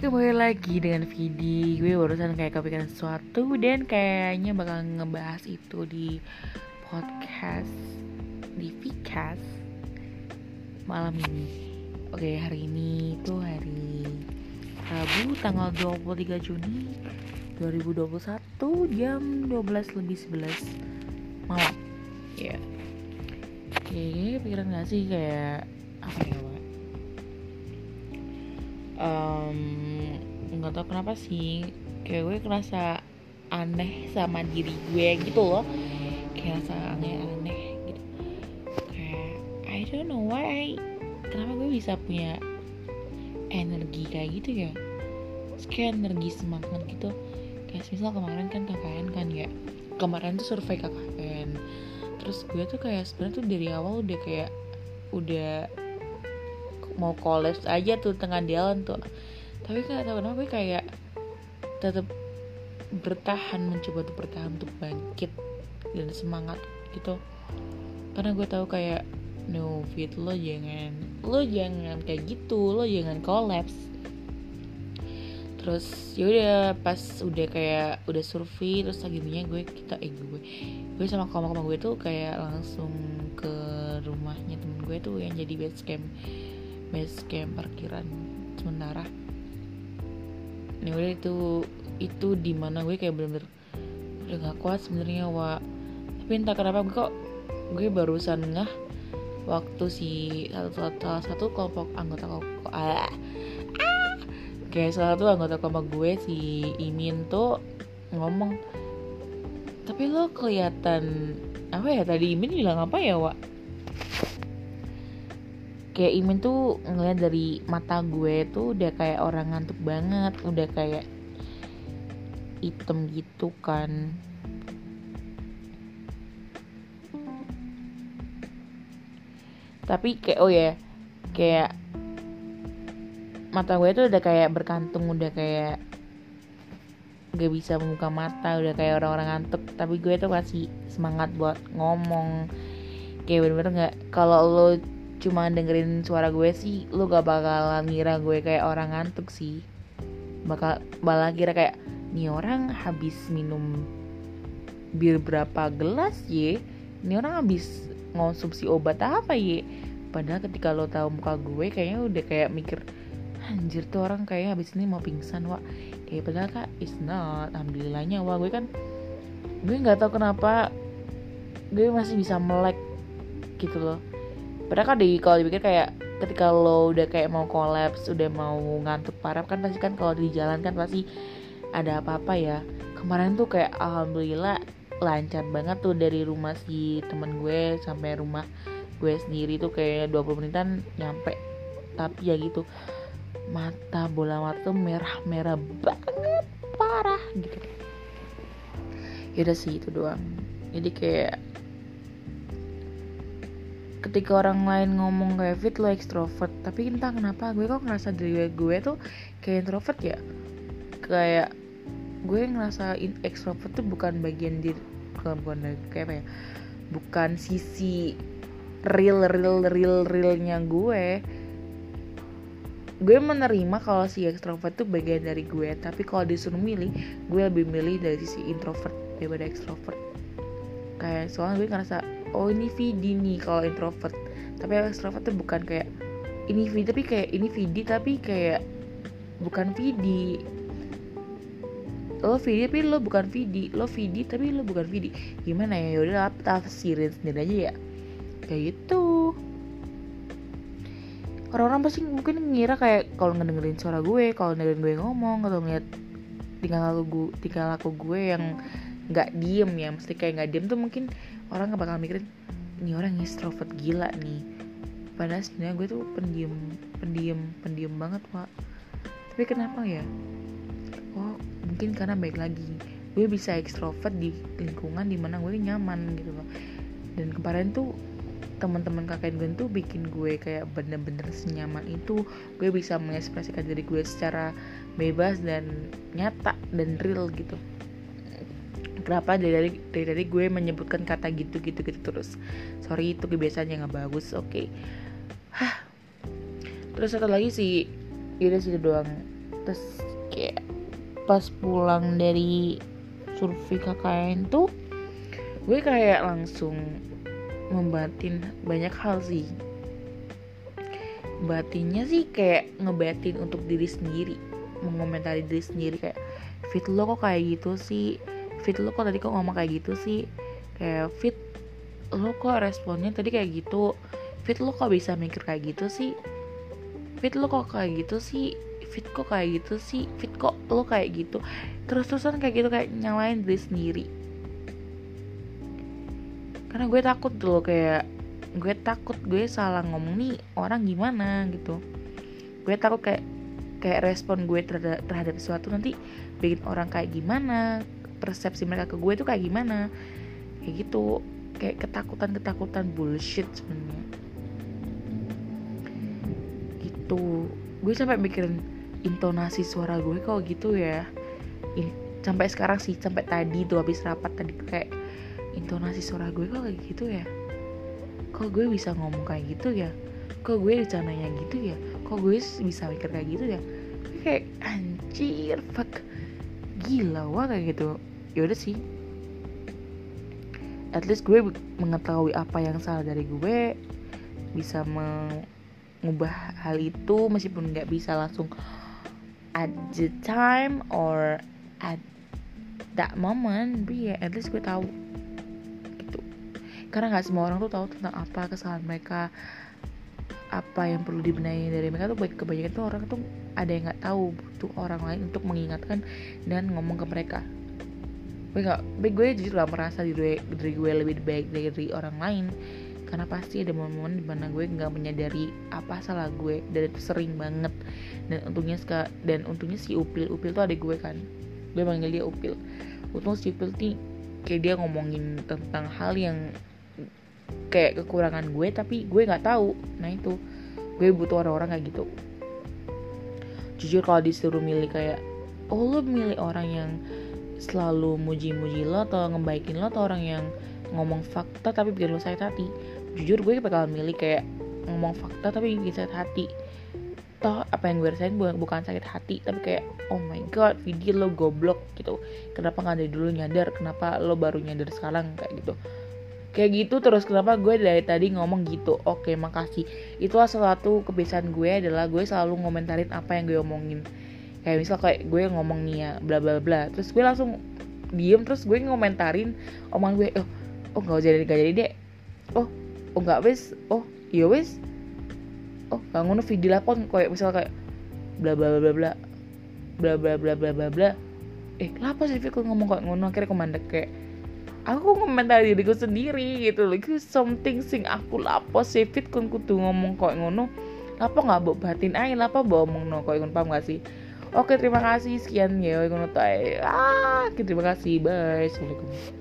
kembali lagi dengan Vidi Gue barusan kayak kepikiran sesuatu Dan kayaknya bakal ngebahas itu di podcast Di Vcast Malam ini Oke hari ini tuh hari Rabu tanggal 23 Juni 2021 jam 12 lebih 11 malam Ya yeah. Oke, pikiran gak sih kayak apa ya? Um, nggak tau kenapa sih kayak gue kerasa aneh sama diri gue gitu loh. Kayak rasa aneh-aneh gitu. Kayak I don't know why kenapa gue bisa punya energi kayak gitu ya? Kayak energi semangat gitu. Kayak misal kemarin kan KKN kan ya. Kemarin tuh survei KKN. Terus gue tuh kayak sebenarnya tuh dari awal udah kayak udah mau collapse aja tuh tengah jalan tuh tapi gak tau kenapa gue kayak tetap bertahan mencoba untuk bertahan untuk bangkit dan semangat gitu. Karena gue tahu kayak no fit lo jangan lo jangan kayak gitu lo jangan collapse. Terus yaudah pas udah kayak udah survei terus lagi gue kita eh gue gue sama kawan-kawan gue tuh kayak langsung ke rumahnya temen gue tuh yang jadi base camp base camp parkiran sementara ini udah itu itu di mana gue kayak bener-bener udah gak kuat sebenarnya wa. Tapi entah kenapa gue kok gue barusan ngah waktu si satu salah satu kelompok anggota kelompok ah, kayak salah satu anggota kelompok gue si Imin tuh ngomong tapi lo kelihatan apa ya tadi Imin bilang apa ya Wak kayak Imin tuh ngeliat dari mata gue tuh udah kayak orang ngantuk banget udah kayak hitam gitu kan. Tapi kayak oh ya kayak mata gue tuh udah kayak berkantung udah kayak gak bisa membuka mata udah kayak orang-orang ngantuk. Tapi gue tuh masih semangat buat ngomong. Kayak bener-bener nggak kalau lo cuma dengerin suara gue sih lo gak bakalan ngira gue kayak orang ngantuk sih. Bakal malah kira kayak nih orang habis minum bir berapa gelas ye? Nih orang habis ngonsumsi obat apa ye? Padahal ketika lo tahu muka gue kayaknya udah kayak mikir anjir tuh orang kayak habis ini mau pingsan wak. Kayak padahal kak is not. Alhamdulillahnya wah gue kan gue nggak tahu kenapa gue masih bisa melek gitu loh padahal kan di kalau dipikir kayak ketika lo udah kayak mau kolaps udah mau ngantuk parah kan pasti kan kalau di jalan kan pasti ada apa-apa ya. Kemarin tuh kayak alhamdulillah lancar banget tuh dari rumah si temen gue sampai rumah gue sendiri tuh kayak 20 menitan nyampe. Tapi ya gitu mata bola mata tuh merah-merah banget parah gitu. Ya udah sih itu doang. Jadi kayak ketika orang lain ngomong kayak fit lo ekstrovert. Tapi entah kenapa gue kok ngerasa diri gue tuh kayak introvert ya. Kayak gue ngerasa ekstrovert tuh bukan bagian diri bukan bukan kayak apa ya bukan sisi real real real realnya gue. Gue menerima kalau si ekstrovert tuh bagian dari gue tapi kalau disuruh milih gue lebih milih dari sisi introvert daripada ekstrovert. Kayak soalnya gue ngerasa oh ini Vidi nih kalau introvert. Tapi ekstrovert tuh bukan kayak ini Vidi tapi kayak ini Vidi tapi kayak bukan Vidi lo Vidi tapi lo bukan Vidi lo Vidi tapi lo bukan Vidi gimana ya? Yaudah tafsirin sendiri aja ya. Kayak gitu. Orang-orang pasti mungkin ngira kayak kalau ngedengerin suara gue kalau dengerin gue ngomong atau ngeliat tinggal laku gue tinggal laku gue yang nggak diem ya. Mesti kayak nggak diem tuh mungkin orang nggak bakal mikirin ini orang extrovert gila nih. Padahal sebenarnya gue tuh pendiam pendiam pendiam banget pak tapi kenapa ya? Oh mungkin karena baik lagi. Gue bisa extrovert di lingkungan di mana gue nyaman gitu loh. Dan kemarin tuh teman-teman kakak gue tuh bikin gue kayak bener-bener senyaman itu. Gue bisa mengekspresikan diri gue secara bebas dan nyata dan real gitu kenapa dari dari dari, dari gue menyebutkan kata gitu gitu gitu terus? Sorry itu kebiasaannya nggak bagus oke. Okay. terus satu lagi sih ini sih doang. Terus kayak pas pulang dari survei KKN tuh gue kayak langsung membatin banyak hal sih. Batinnya sih kayak ngebatin untuk diri sendiri mengomentari diri sendiri kayak fit lo kok kayak gitu sih fit lo kok tadi kok ngomong kayak gitu sih? Kayak fit lo kok responnya tadi kayak gitu? Fit lo kok bisa mikir kayak gitu sih? Fit lo kok kayak gitu sih? Fit kok kayak gitu sih? Fit kok lo kayak gitu? Terus-terusan kayak gitu kayak nyalain diri sendiri. Karena gue takut tuh kayak gue takut gue salah ngomong nih orang gimana gitu. Gue takut kayak kayak respon gue terhadap, terhadap sesuatu nanti bikin orang kayak gimana persepsi mereka ke gue tuh kayak gimana? Kayak gitu. Kayak ketakutan ketakutan bullshit sebenarnya. Gitu. Gue sampai mikirin intonasi suara gue kok gitu ya. Ini sampai sekarang sih sampai tadi tuh habis rapat tadi kayak intonasi suara gue kok kayak gitu ya. Kok gue bisa ngomong kayak gitu ya? Kok gue bercandanya gitu ya? Kok gue bisa mikir kayak gitu ya? Kayak anjir fuck. Gila wah kayak gitu ya udah sih. At least gue mengetahui apa yang salah dari gue bisa mengubah hal itu meskipun nggak bisa langsung at the time or at that moment but yeah, at least gue tahu. Gitu. Karena nggak semua orang tuh tahu tentang apa kesalahan mereka apa yang perlu dibenahi dari mereka tuh baik. Kebanyakan tuh orang tuh ada yang nggak tahu butuh orang lain untuk mengingatkan dan ngomong ke mereka gue nggak gue jujur gak merasa diri, diri gue lebih baik dari orang lain. Karena pasti ada momen-momen di mana gue nggak menyadari apa salah gue dan itu sering banget. Dan untungnya ska, dan untungnya si upil upil tuh ada gue kan. Gue manggil dia upil. Untung si upil nih kayak dia ngomongin tentang hal yang kayak kekurangan gue tapi gue nggak tahu. Nah itu. Gue butuh orang-orang kayak gitu. Jujur kalau disuruh milih kayak oh lo milih orang yang selalu muji-muji lo atau ngebaikin lo atau orang yang ngomong fakta tapi bikin lo sakit hati. Jujur gue bakal milih kayak ngomong fakta tapi bikin sakit hati. Toh apa yang gue rasain bukan, sakit hati tapi kayak oh my god video lo goblok gitu. Kenapa nggak dari dulu nyadar? Kenapa lo baru nyadar sekarang? Kayak gitu. Kayak gitu terus kenapa gue dari tadi ngomong gitu? Oke makasih. Itu salah satu kebiasaan gue adalah gue selalu ngomentarin apa yang gue omongin kayak misal kayak gue ngomong nih ya bla bla bla. Terus gue langsung diem terus gue ngomentarin omongan gue oh oh nggak jadi nggak jadi deh. Oh oh nggak wes oh iya wes oh gak ngono video lakon kayak misal kayak bla bla bla bla. Bla bla bla bla bla bla. Eh kenapa sih Fikul ngomong kayak ngono? Akhirnya komandek kayak aku komentar diriku sendiri gitu loh. Itu something sing aku lapo sih fit kon kudu ngomong kayak ngono? Lapo nggak bawa batin aja lapo bawa ngomong no kayak ngono paham gak sih oke terima kasih. Sekian ya ah terima kasih. Bye. Assalamualaikum